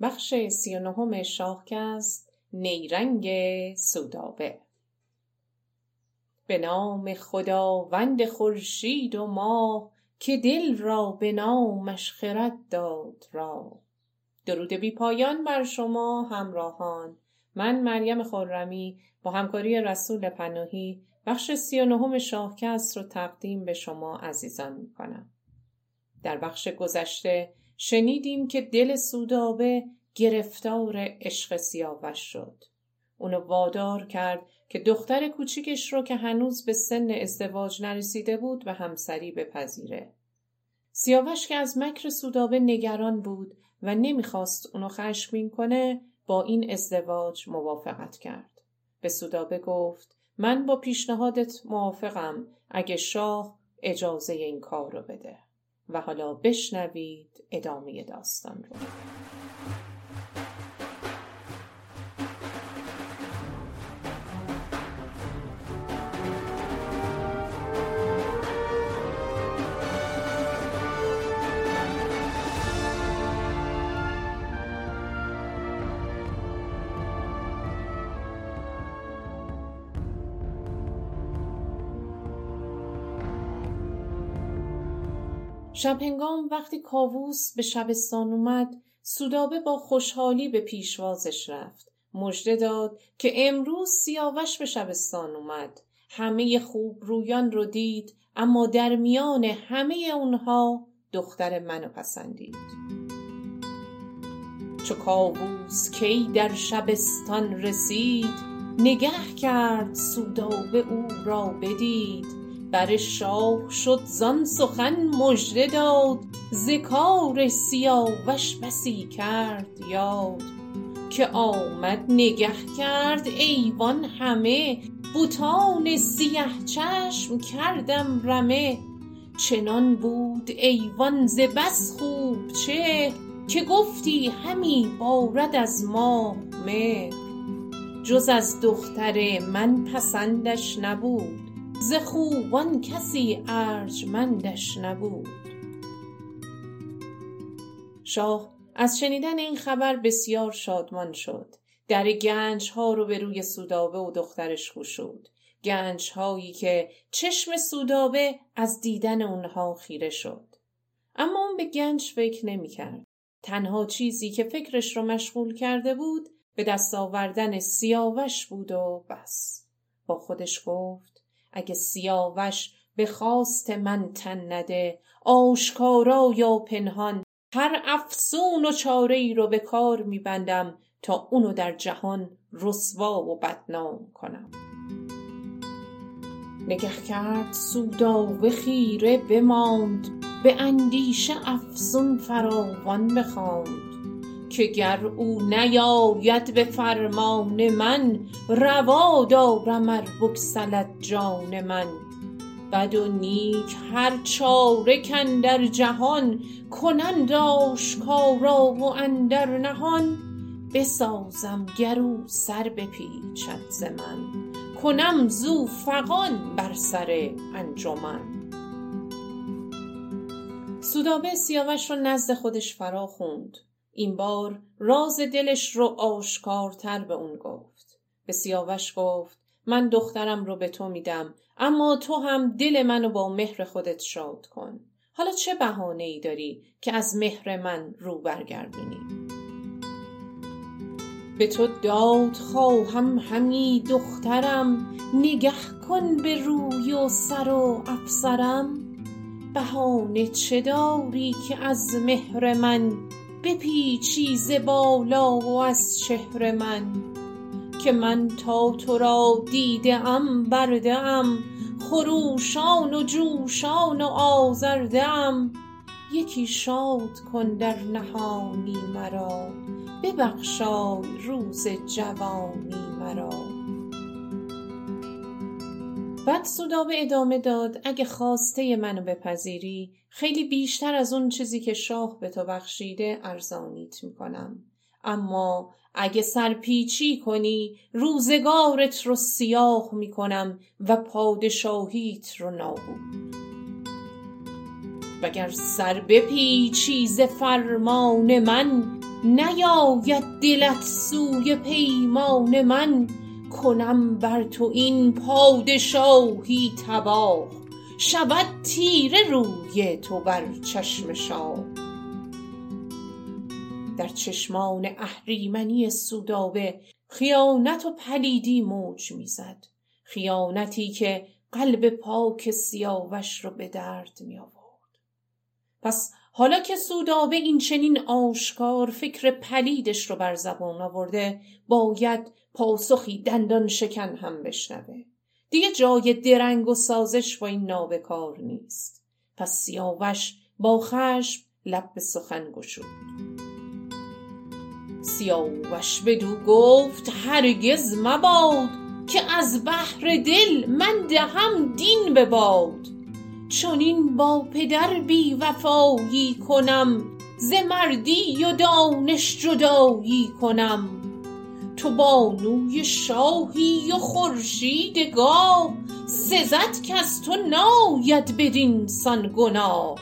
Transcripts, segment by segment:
بخش سی و نهم شاهکست نیرنگ سودابه به نام خداوند خورشید و ماه که دل را به نامش خرد داد راه درود بی پایان بر شما همراهان. من مریم خرمی با همکاری رسول پناهی بخش سی و نهم شاهکست رو تقدیم به شما عزیزان می کنم. در بخش گذشته شنیدیم که دل سودابه گرفتار عشق سیاوش شد. اونو وادار کرد که دختر کوچیکش رو که هنوز به سن ازدواج نرسیده بود و همسری بپذیره. سیاوش که از مکر سودابه نگران بود و نمی‌خواست اونو خشمین کنه با این ازدواج موافقت کرد. به سودابه گفت من با پیشنهادت موافقم اگه شاه اجازه این کار رو بده. و حالا بشنوید ادامه داستان رو. شبهنگام وقتی کاووس به شبستان اومد سودابه با خوشحالی به پیشوازش رفت. مژده داد که امروز سیاوش به شبستان اومد. همه خوب رویان رو دید اما در میان همه اونها دختر منو پسندید. چو کاووس کی در شبستان رسید نگه کرد سودابه او را بدید. بر شاه شد زان سخن مژده داد ز کار سیاوش بسی کرد یاد. که آمد نگه کرد ایوان همه بتان سیه چشم کردم رمه. چنان بود ایوان ز بس خوب چهر که گفتی همی بارد از ماه مهر جز از دختر من پسندش نبود ز خوبان کسی ارجمندش نبود. شاه از شنیدن این خبر بسیار شادمان شد. در گنج ها رو به روی سودابه و دخترش گشود گنج هایی که چشم سودابه از دیدن اونها خیره شد. اما اون به گنج فکر نمی کرد. تنها چیزی که فکرش رو مشغول کرده بود به دست آوردن سیاوش بود و بس. با خودش گفت اگه سیاوش به خواست من تن نده آشکارا یا پنهان هر افسون و چاره ای رو به کار میبندم تا اونو در جهان رسوا و بدنام کنم. نگه کرد سودابه خیره بماند به اندیشه افسون فراوان بخواند. که گر او نیاید به فرمان من روا دارم ار بگسلد جان من. بد و نیک هر چاره کاندر جهان کنند آشکارا و اندر نهان. بسازم گر او سر بپیچد ز من کنم زو فغان بر سر انجمن. سودابه سیاوش رو نزد خودش فرا خوند. این بار راز دلش رو آشکارتر به اون گفت. به سیاوش گفت من دخترم رو به تو میدم اما تو هم دل منو با مهر خودت شاد کن. حالا چه بهانه ای داری که از مهر من رو برگردونی؟ به تو داد خواهم همی دخترم نگه کن به روی و سر و افسرم. بهانه چه داری که از مهر من بپیچی ز بالا و از چهر من که من تا تو را دیده ام برده ام خروشان و جوشان و آزرده ام. یکی شاد کن در نهانی مرا ببخشای روز جوانی مرا. بعد سودابه ادامه داد. اگه خواسته منو بپذیری خیلی بیشتر از اون چیزی که شاه به تو بخشیده ارزانیت می‌کنم. اما اگه سرپیچی کنی روزگارت رو سیاه می‌کنم و پادشاهیت رو نابود. وگر سر بپیچی ز فرمان من نیاید دلت سوی پیمان من. کنم بر تو این پادشاهی تباه. شود تیره روی تو بر چشم شاه. در چشمان اهریمنی سودابه خیانت و پلیدی موج می‌زد. خیانتی که قلب پاک سیاوش رو به درد می آورد پس حالا که سودابه این چنین آشکار فکر پلیدش رو بر زبان آورده باید پاسخی دندان شکن هم بشنوه. دیگه جای درنگ و سازش با این نابکار نیست. پس سیاوش با خشم لب به سخن گشود. سیاوش بدو گفت هرگز مباد که از بهر دل من دهم دین به باد چنین با پدر بی وفایی کنم ز مردی و دانش جدایی کنم. تو بانوی شاهی و خورشید گاه سزد کز تو ناید بدین سان گناه.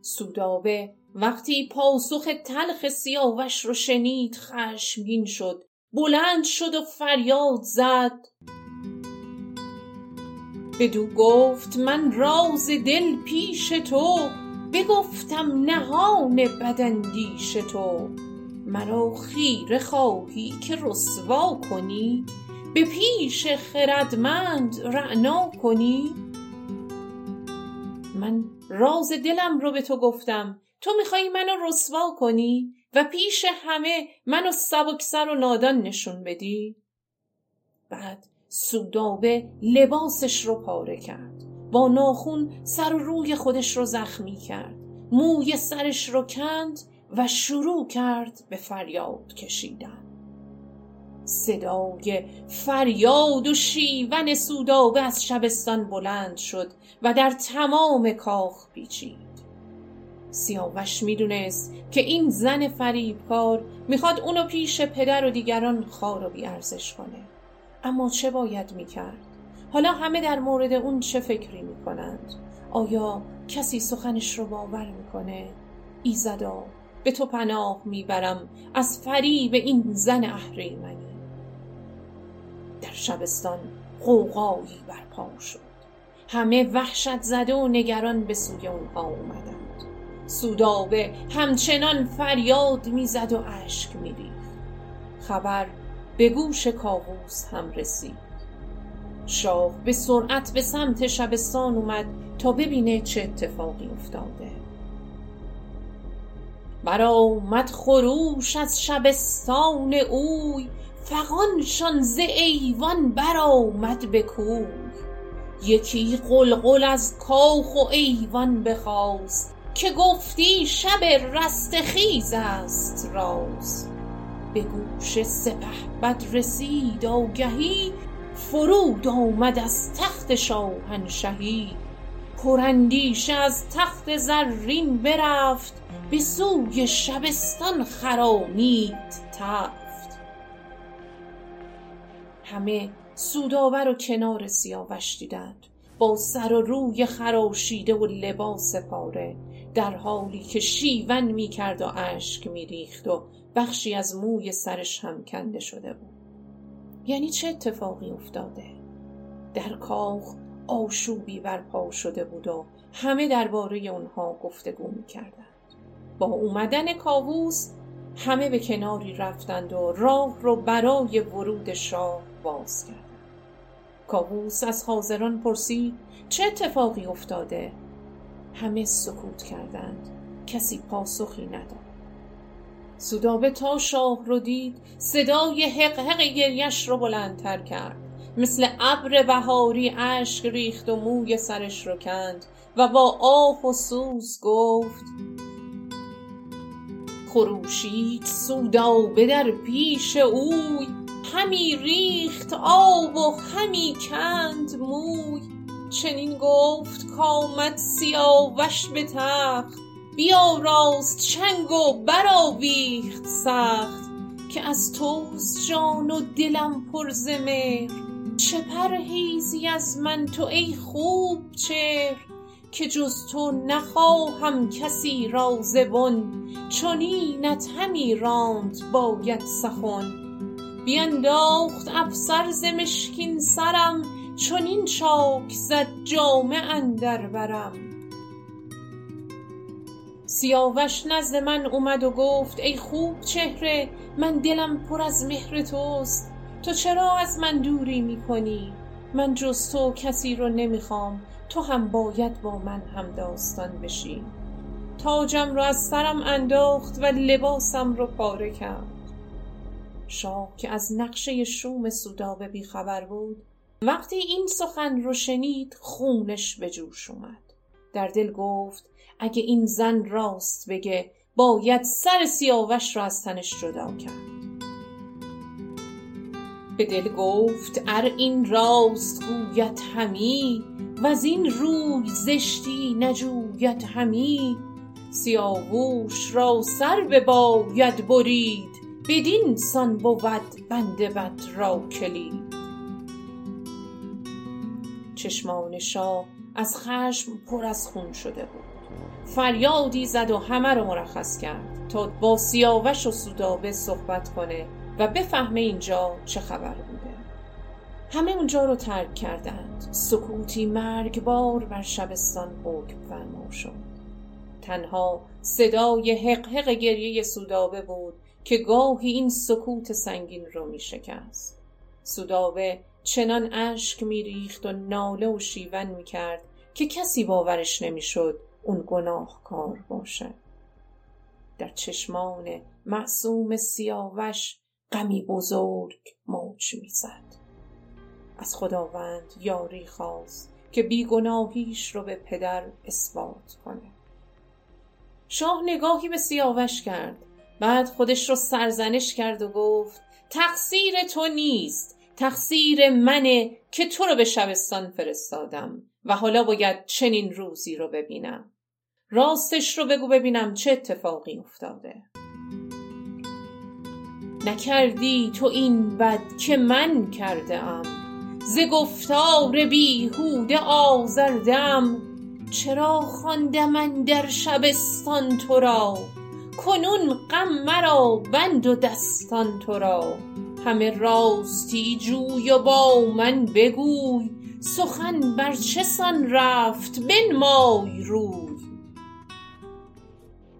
سودابه وقتی پاسخ تلخ سیاوش رو شنید خشمگین شد بلند شد و فریاد زد. بدو گفت من راز دل پیش تو بگفتم نهان بداندیش تو. مرا خیره خواهی که رسوا کنی. به پیش خردمند رعنا کنی. من راز دلم رو به تو گفتم تو می‌خوای منو رسوا کنی و پیش همه منو سبکسر و نادان نشون بدی. بعد سودابه لباسش رو پاره کرد با ناخون سر و روی خودش رو زخمی کرد موی سرش رو کند و شروع کرد به فریاد کشیدن صدای فریاد و شیون سودابه از شبستان بلند شد و در تمام کاخ پیچید سیاوش می‌دونست که این زن فریبکار می‌خواد اونو پیش پدر و دیگران خار و بیارزش کنه اما چه باید می‌کرد؟ حالا همه در مورد اون چه فکری می‌کنند؟ آیا کسی سخنش رو باور می‌کنه؟ ایزدا به تو پناه می‌برم. از فریب این زن اهریمنی. در شبستان قوقایی برپا شد. همه وحشت زده و نگران به سوی اونها اومدند. سودابه همچنان فریاد می‌زد و اشک میریخت. خبر به گوش کاووس هم رسید. شاه به سرعت به سمت شبستان اومد تا ببینه چه اتفاقی افتاده. برآمد خروش از شبستان اوی فغانشان ز ایوان برآمد به کوی. یکی غلغل از کاخ و ایوان بخواست که گفتی شب رستخیز است راز. به گوش سپهبد رسید آگهی فرود آمد از تخت شاهنشهی. پراندیشه از تخت زرین برفت به سوی شبستان خرامید تفت. همه سودآور و کنار سیاوش دیدند با سر و روی خراشیده و لباس پاره در حالی که شیون می‌کرد و اشک میریخت و بخشی از موی سرش هم کنده شده بود. یعنی چه اتفاقی افتاده؟ در کاخ آشوبی برپا شده بود و همه درباره اونها گفتگو می‌کردند. با اومدن کاووس همه به کناری رفتند و راه رو برای ورود شاه باز کردند. کاووس از حاضران پرسید چه اتفاقی افتاده؟ همه سکوت کردند. کسی پاسخی نداد. سودابه تا شاه رو دید صدای حق حق گریش رو بلندتر کرد. مثل ابر بهاری اشک ریخت و موی سرش رو کند و با آه و سوز گفت خروشید سودابه در پیش اوی همی ریخت آب و همی کند موی. چنین گفت کآمد سیاوش به تخت بیاراست چنگ و برآویخت سخت که از توست جان و دلم پر ز چه پرهیزی از من تو ای خوب چهر که جز تو نخواهم کسی را ز بن چنینت همی راند باید سخن. بینداخت افسر ز مشکین سرم چنین چاک زد جامه اندر برم سیاوش نزد من اومد و گفت ای خوب چهره من دلم پر از مهر توست. تو چرا از من دوری می کنی من جز تو کسی رو نمی‌خوام. تو هم باید با من همداستان بشی. تاجم رو از سرم انداخت و لباسم رو پاره کرد. شاه که از نقشه شوم سودابه بی خبر بود وقتی این سخن رو شنید خونش به جوش اومد. در دل گفت اگه این زن راست بگه باید سر سیاوش را از تنش جدا کرد. به دل گفت ار این راست گوید همی وز این روی زشتی نجوید همی. سیاووش را سر بباید برید بدین سان بود بند بد را کلید. چشمان شاه از خشم پر از خون شده بود. فریادی زد و همه رو مرخص کرد تا با سیاوش و سودابه صحبت کنه. و بفهمه اینجا چه خبر بوده. همه اونجا رو ترک کردند. سکوتی مرگبار بر شبستان حکم فرما شد. تنها صدای حقحق گریه سودابه بود که گاهی این سکوت سنگین رو می شکست. سودابه چنان اشک می ریخت و ناله و شیون می کرد که کسی باورش نمی شد اون گناهکار باشه در چشمان معصوم سیاوش غمی بزرگ موج می‌زد. از خداوند یاری خواست که بیگناهیش رو به پدر اثبات کنه. شاه نگاهی به سیاوش کرد. بعد خودش رو سرزنش کرد و گفت تقصیر تو نیست. تقصیر منه که تو رو به شبستان فرستادم و حالا باید چنین روزی رو ببینم. راستش رو بگو ببینم چه اتفاقی افتاده. نکردی تو این بد که من کرده ام ز گفتار بیهوده آزرده ام چرا خواندم در شبستان تو را؟ کنون غم مرا بند و دستان تو را. همه راستی جوی و با من بگوی. سخن بر چه سان رفت بنمای روی.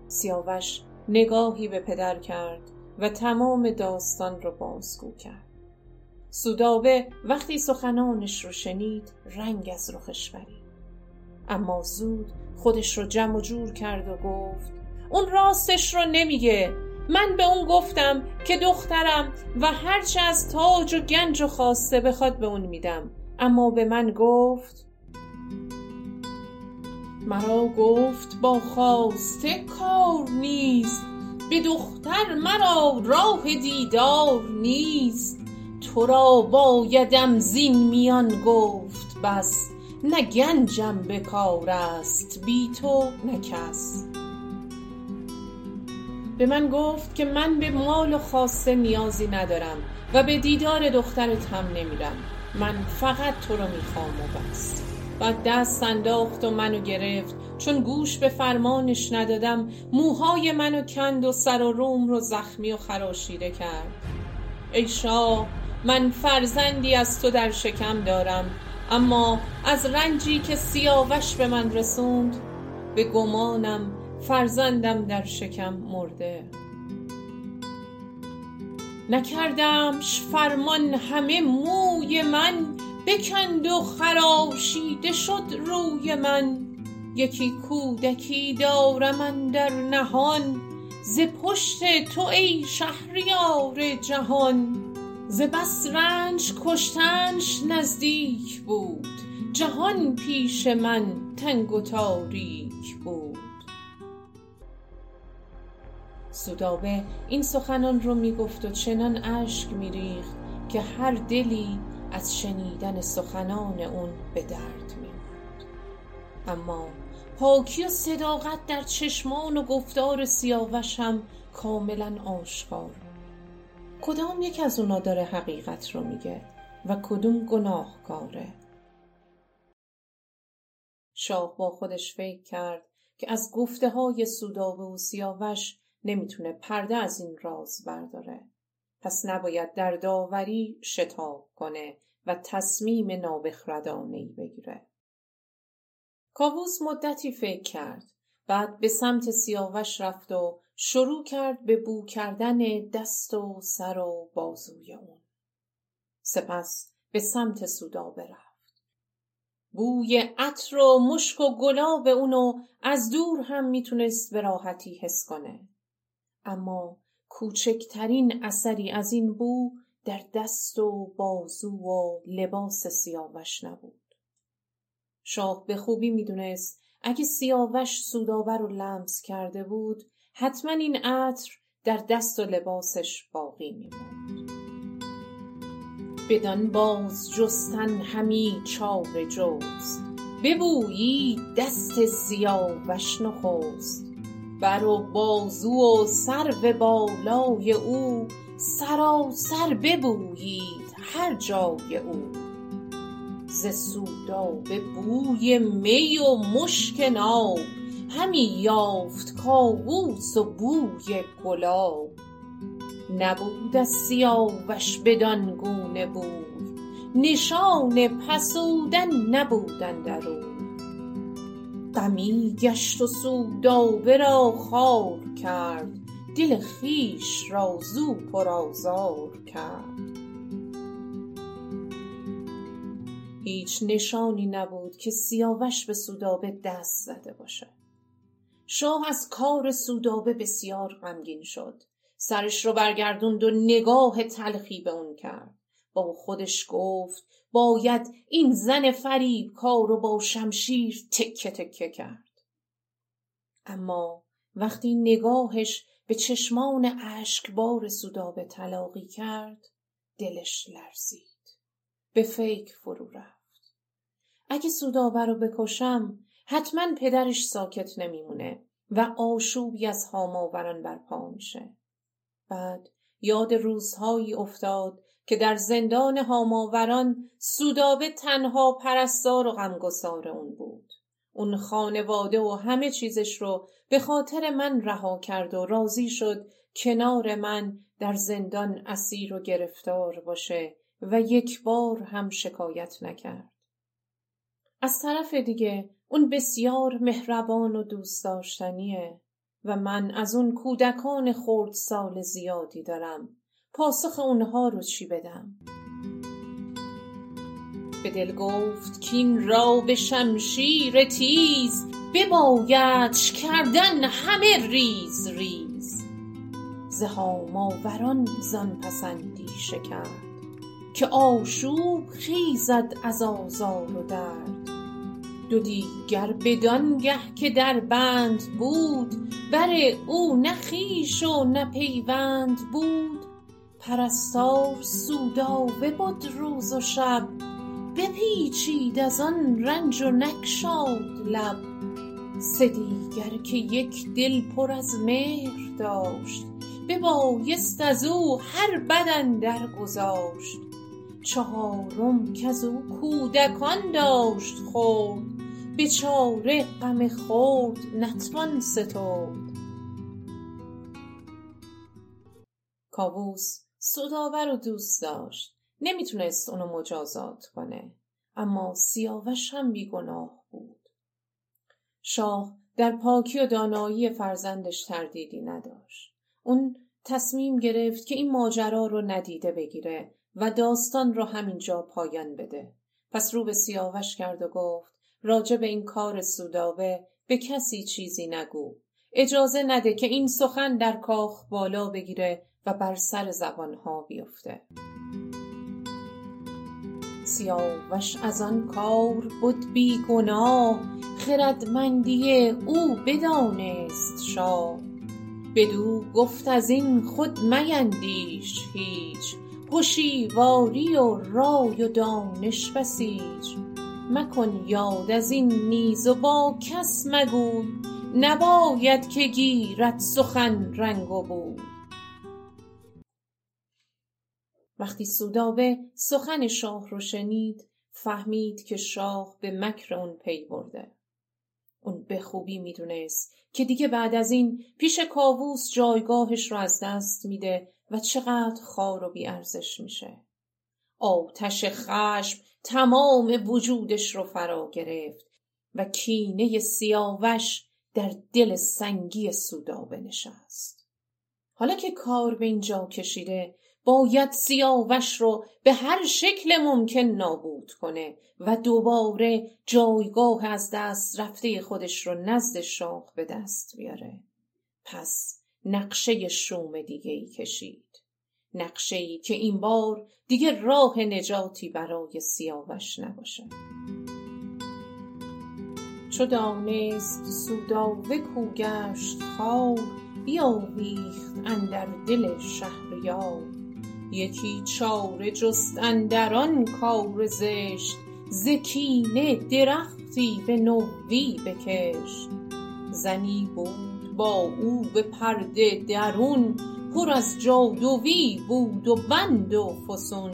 سیاوش نگاهی به پدر کرد. و تمام داستان رو بازگو کرد. سودابه وقتی سخنانش رو شنید رنگ از رخش برید. اما زود خودش رو جمع و جور کرد و گفت اون راستش رو نمیگه. من به اون گفتم که دخترم و هرچه از تاج و گنج و خواسته بخواد به اون میدم. اما به من گفت مرا گفت با خواسته کار نیست. به دختر مرا راه دیدار نیست. تو را بایدم زین میان گفت بس نه گنجم به کار است بی تو نه کس. به من گفت که من به مال و خاصه نیازی ندارم و به دیدار دخترت هم نمیرم. من فقط تو رو می‌خوام و بس. بعد دست انداخت و منو گرفت چون گوش به فرمانش ندادم موهای منو کند و سر و روم رو زخمی و خراشیده کرد. ای شاه من فرزندی از تو در شکم دارم اما از رنجی که سیاوش به من رسوند به گمانم فرزندم در شکم مرده. نکردمش فرمان همه موی من بکند و خراشیده شد روی من. یکی کودکی دارم اندر نهان ز پشت تو ای شهریار جهان. ز بس رنج کشتنش نزدیک بود جهان پیش من تنگ و تاریک بود. سودابه این سخنان رو می‌گفت و چنان اشک میریخت که هر دلی از شنیدن سخنان اون به درد میماند اما پاکی و صداقت در چشمان و گفتار سیاوش هم کاملا آشکار. کدام یک از اونا داره حقیقت رو میگه و کدوم گناهکاره؟ شاه با خودش فکر کرد که از گفته های سودابه و سیاوش نمی‌تونه پرده از این راز برداره. پس نباید در داوری شتاب کنه و تصمیم نابخردانه بگیره. کاووس مدتی فکر کرد. بعد به سمت سیاوش رفت و شروع کرد به بو کردن دست و سر و بازوی اون. سپس به سمت سودابه رفت بوی عطر و مشک و گلاب اونو از دور هم می‌تونست به راحتی حس کنه. اما کوچکترین اثری از این بو در دست و بازو و لباس سیاوش نبود. شاه به خوبی می‌دونست. اگه سیاوش سودابه رو لمس کرده بود حتما این عطر در دست و لباسش باقی میموند بدان باز جستن همی چار جوز ببویی دست سیاوش نخست. بر و بازو و سرو بالای او سراسر ببویید هر جای او. ز سودابه بوی می و مشک ناب همی یافت کاووس و بوی گلاب. نبود از سیاوش بدان گونه بوی. نشان پسودن نبود اندر اوی غمی گشت و سودابه را خوار کرد. دل خویش را زو پر آزار کرد. هیچ نشانی نبود که سیاوش به سودابه دست زده باشه شاه از کار سودابه بسیار غمگین شد. سرش رو برگردوند و نگاه تلخی به اون کرد. با خودش گفت باید این زن فریب کار رو با شمشیر تکه تکه کرد. اما وقتی نگاهش به چشمان اشکبار سودابه تلاقی کرد دلش لرزید. به فکر فرو رفت اگه سودابه رو بکشم حتما پدرش ساکت نمیمونه و آشوبی از هاماوران برپا میشه. بعد یاد روزهایی افتاد که در زندان هاماوران سودابه تنها پرستار و غمگسار اون بود. اون خانواده و همه چیزش رو به خاطر من رها کرد و راضی شد کنار من در زندان اسیر و گرفتار باشه و یک بار هم شکایت نکرد. از طرف دیگه اون بسیار مهربان و دوست داشتنیه و من از اون کودکان خرد سال زیادی دارم. پاسخ اونها رو چی بدم؟ به دل گفت کین را به شمشیر تیز ببایدش کردن همه ریز ریز. ز هاماوران زان پس اندیشه کرد که آشوب خیزد از آزار و درد دو دیگر بدانگه که در بند بود بر او نه خویش و نه پیوند بود. پرستار سودابه بد روز و شب بپیچید از آن رنج و نگشاد لب. سه دیگر که یک دل پر از مهر داشت ببایست از او هر بد اندر گذاشت چهارم کز او کودکان داشت خرد بچاره غم خرد نتوان سترد کاووس سودابه رو دوست داشت نمی‌تونست اونو مجازات کنه اما سیاوش هم بیگناه بود. شاه در پاکی و دانایی فرزندش تردیدی نداشت. اون تصمیم گرفت که این ماجرا رو ندیده بگیره و داستان رو همینجا پایان بده. پس رو به سیاوش کرد و گفت راجع به این کار سودابه به کسی چیزی نگو. اجازه نده که این سخن در کاخ بالا بگیره و بر سر زبانها بیفته. سیاوش از آن کار بد بی گناه خردمندی او بدانست شاه. بدو گفت از این خود میندیش هیچ هشیواری و رای و دانش بسیج. مکن یاد از این نیز و با کس مگوی. نباید که گیرد سخن رنگ و بوی. وقتی سودابه سخن شاه رو شنید فهمید که شاه به مکر اون پی برده. اون به خوبی می‌دونست که دیگه بعد از این پیش کاووس جایگاهش رو از دست میده و چقدر خار و بیارزش میشه. آتش خشم تمام وجودش رو فرا گرفت و کینه سیاوش در دل سنگی سودا نشست. حالا که کار به اینجا کشیده باید سیاوش رو به هر شکل ممکن نابود کنه و دوباره جایگاه از دست رفته خودش رو نزد شاه به دست بیاره. پس نقشه شوم دیگه ای کشید. نقشه ای که این بار دیگه راه نجاتی برای سیاوش نباشه. چو دانست سوداوه کو گشت خوار بیاویخت اندر دل شهریار یکی چاره جست اندر آن کار زشت ز کینه درختی به نوی بکشت زنی بود با او به پرده درون پر از جادوی بود و بند و فسون.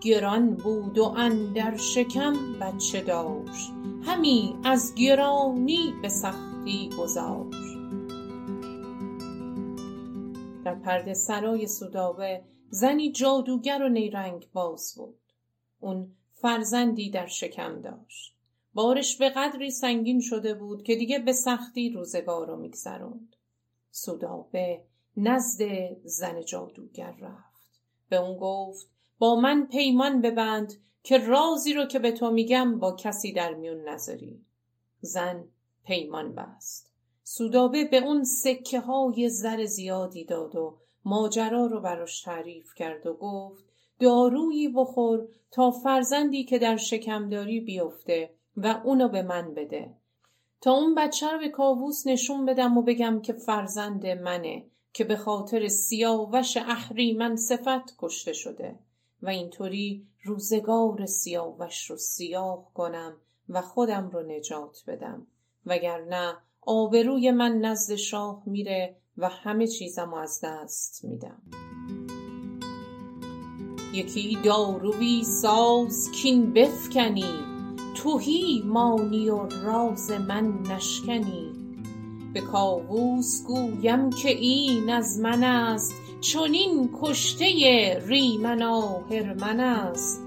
گران بود و اندر شکم بچه داشت. همی از گرانی به سختی گذاشت. در پرده سرای سودابه زنی جادوگر و نیرنگ باز بود. اون فرزندی در شکم داشت. بارش به قدری سنگین شده بود که دیگه به سختی روزگار رو میگذروند. سودابه نزد زن جادوگر رفت. به اون گفت با من پیمان ببند که رازی رو که به تو میگم با کسی در میون نذاری. زن پیمان بست. سودابه به اون سکه های زر زیادی داد و ماجرا رو براش تعریف کرد و گفت دارویی بخور تا فرزندی که در شکمداری بیفته و اونو به من بده. تا اون بچه رو به کاووس نشون بدم و بگم که فرزند منه. که به خاطر سیاوش اهریمن صفت کشته شده و اینطوری روزگار سیاوش رو سیاه کنم و خودم رو نجات بدم. وگرنه آبروی من نزد شاه میره و همه چیزم از دست میدم. یکی داروی ساز کین بفکنی توهی مانی و راز من نشکنی. به کاووس گویم که این از من است چنین کشته ریمن آهرمن است.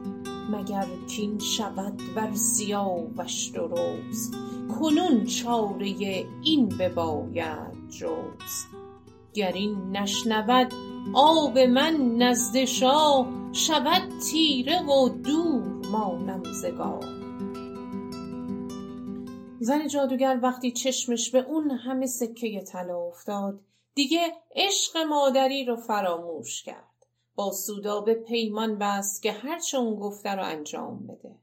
مگر کین شود بر سیاوش درست کنون چاره این بباید جست. گر این نشنود آب من نزد شاه شود تیره و دور مانم ز زن جادوگر وقتی چشمش به اون همه سکه طلا افتاد دیگه عشق مادری رو فراموش کرد. با سودابه پیمان بست که هرچه اون گفته رو انجام بده.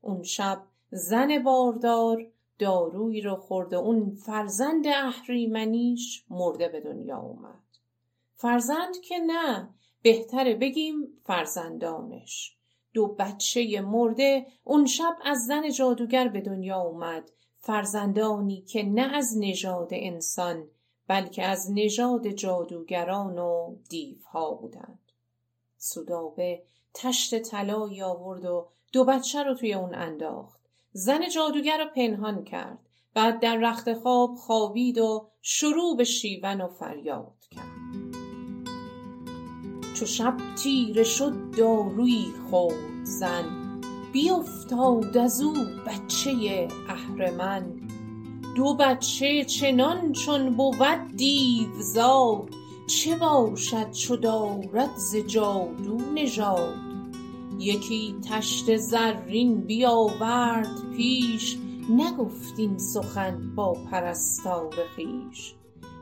اون شب زن باردار دارویی رو خورد و اون فرزند اهریمنیش مرده به دنیا اومد. فرزند که نه بهتره بگیم فرزندانش. دو بچه مرده اون شب از زن جادوگر به دنیا اومد. فرزندانی که نه از نژاد انسان بلکه از نژاد جادوگران و دیوها بودند. سودابه تشت طلایی آورد و دو بچه رو توی اون انداخت. زن جادوگر رو پنهان کرد. بعد در رخت خواب خوابید و شروع به شیون و فریاد کرد. چو شب تیره شد دارویی خورد زن بیفتاد از او بچه اهرمن. دو بچه چنان چون بود دیوزاد چه باشد چو دارد ز جادو نژاد. یکی تشت زرین بیاورد پیش نگفت این سخن با پرستار خویش.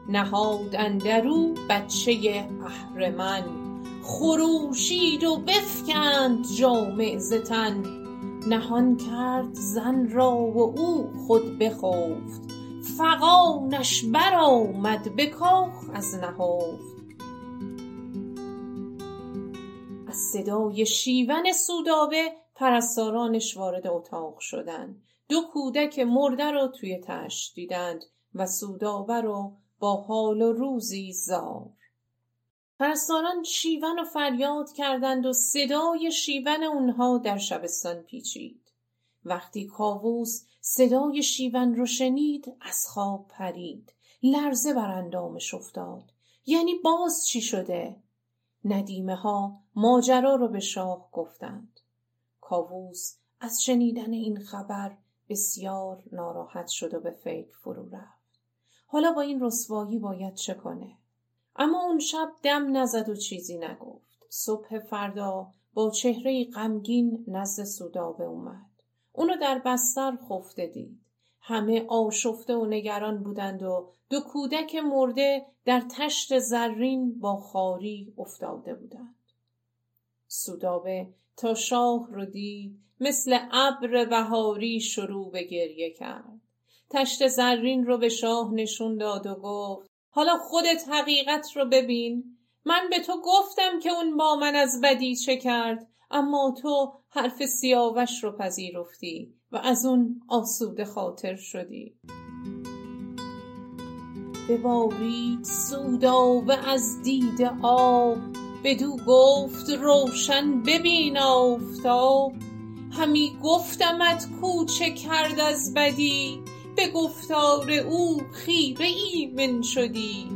نهاد اندر او بچه اهرمن. خروشید و بفکند جامه ز تن. نهان کرد زن را و او خود بخفت. فغانش برآمد به کاخ از نهفت. از صدای شیون سودابه پرستارانش وارد اتاق شدند. دو کودک مرده را توی تشت دیدند و سودابه رو با حال و روزی زار. پرستاران شیون و فریاد کردند و صدای شیون اونها در شبستان پیچید. وقتی کاووس صدای شیون رو شنید از خواب پرید. لرزه بر اندامش افتاد. یعنی باز چی شده؟ ندیمه ها ماجرا رو به شاه گفتند. کاووس از شنیدن این خبر بسیار ناراحت شد و به فکر فرو رفت. حالا با این رسوایی باید چه کنه؟ اما اون شب دم نزد و چیزی نگفت. صبح فردا با چهره غمگین نزد سودابه اومد. اونو در بستر خفته دید. همه آشفته و نگران بودند و دو کودک مرده در تشت زرین با خاری افتاده بودند. سودابه تا شاه رو دید مثل ابر بهاری شروع به گریه کرد. تشت زرین رو به شاه نشون داد و گفت حالا خودت حقیقت رو ببین. من به تو گفتم که اون با من از بدی چه کرد اما تو حرف سیاوش رو پذیرفتی و از اون آسوده خاطر شدی. ببارید سودابه از دید آب بدو گفت روشن ببین آفتاب. همی گفتمت کو چه کرد از بدی به گفتار او خیره ایمن شدی.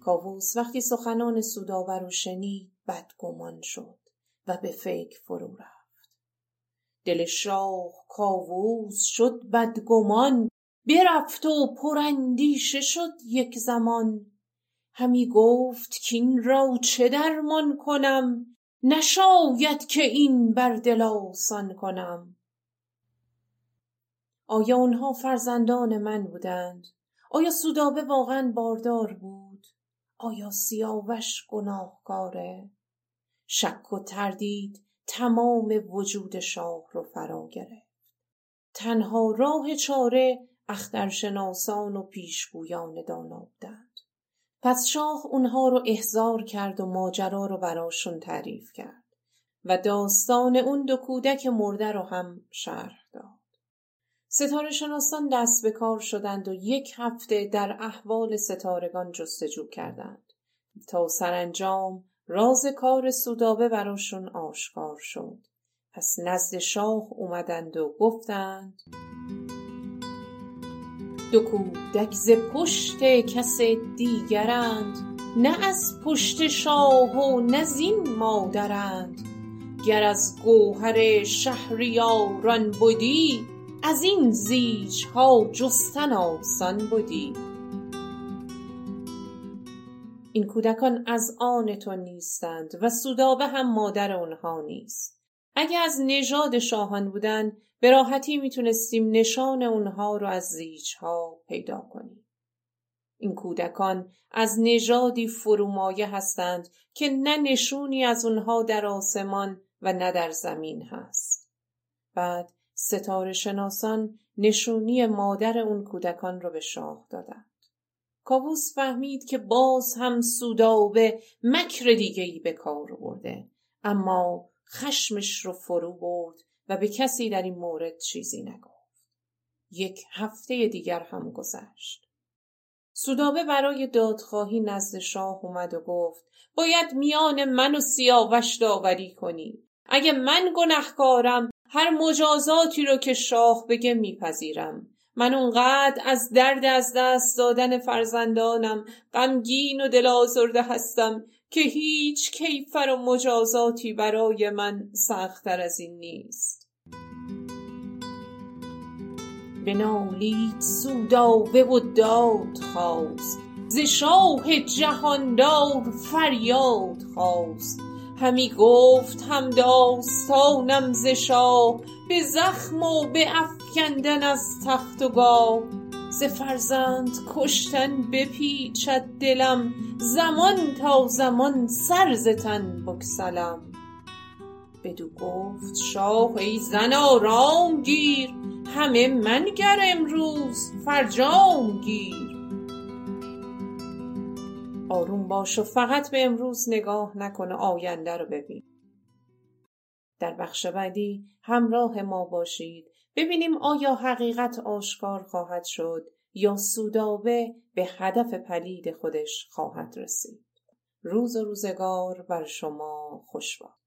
کاووس وقتی سخنان سودابه رو شنید بدگمان شد و به فکر فرو رفت. دل شاه کاووس شد بدگمان برفت و پراندیشه شد یک زمان. همی گفت کین را چه درمان کنم؟ نشاید که این بر دل آسان کنم. آیا اونها فرزندان من بودند؟ آیا سودابه واقعا باردار بود؟ آیا سیاوش گناهکاره؟ شک و تردید تمام وجود شاه رو فرا گرفت. تنها راه چاره اخترشناسان و پیشگویان دانا بودند پس شاه اونها رو احضار کرد و ماجرا رو براشون تعریف کرد و داستان اون دو کودک مرده رو هم شرح داد. ستاره شناسان دست به کار شدند و یک هفته در احوال ستارگان جستجو کردند. تا سرانجام راز کار سودابه براشون آشکار شد. پس نزد شاه اومدند و گفتند دو کودک ز پشت کس دیگرند. نه از پشت شاه و نه زین مادرند. گر از گوهر شهریاران بدی از این زیجها جستن آسان بدی این کودکان از آن تو نیستند و سودابه هم مادر اونها نیست. اگه از نژاد شاهان بودن به راحتی می‌تونستیم نشان اونها رو از زیجها پیدا کنیم. این کودکان از نژادی فرومایه هستند که نه نشونی از اونها در آسمان و نه در زمین هست. بعد ستاره شناسان نشونی مادر اون کودکان رو به شاه دادند. کاووس فهمید که باز هم سودابه مکر دیگه ای به کار برده اما خشمش رو فرو برد و به کسی در این مورد چیزی نگفت. یک هفته دیگر هم گذشت. سودابه برای دادخواهی نزد شاه اومد و گفت باید میان من و سیاوش داوری کنی اگه من گنهکارم هر مجازاتی رو که شاه بگه میپذیرم. من اونقدر از درد از دست دادن فرزندانم غمگین و دل آزرده هستم که هیچ کیفر و مجازاتی برای من سختتر از این نیست. بنالید سودابه و داد خواست ز شاه جهاندار فریاد خواست. همی گفت هم داستانم ز شاه به زخم و به افکندن از تخت و گاه ز فرزند کشتن بپیچد دلم زمان تا زمان سر ز تن بگسلم. بدو گفت شاه ای زن آرام گیر همه منگر امروز فرجام گیر. آروم باش و فقط به امروز نگاه نکن و آینده رو ببین. در بخش بعدی همراه ما باشید. ببینیم آیا حقیقت آشکار خواهد شد یا سودابه به هدف پلید خودش خواهد رسید. روز و روزگار بر شما خوش باد.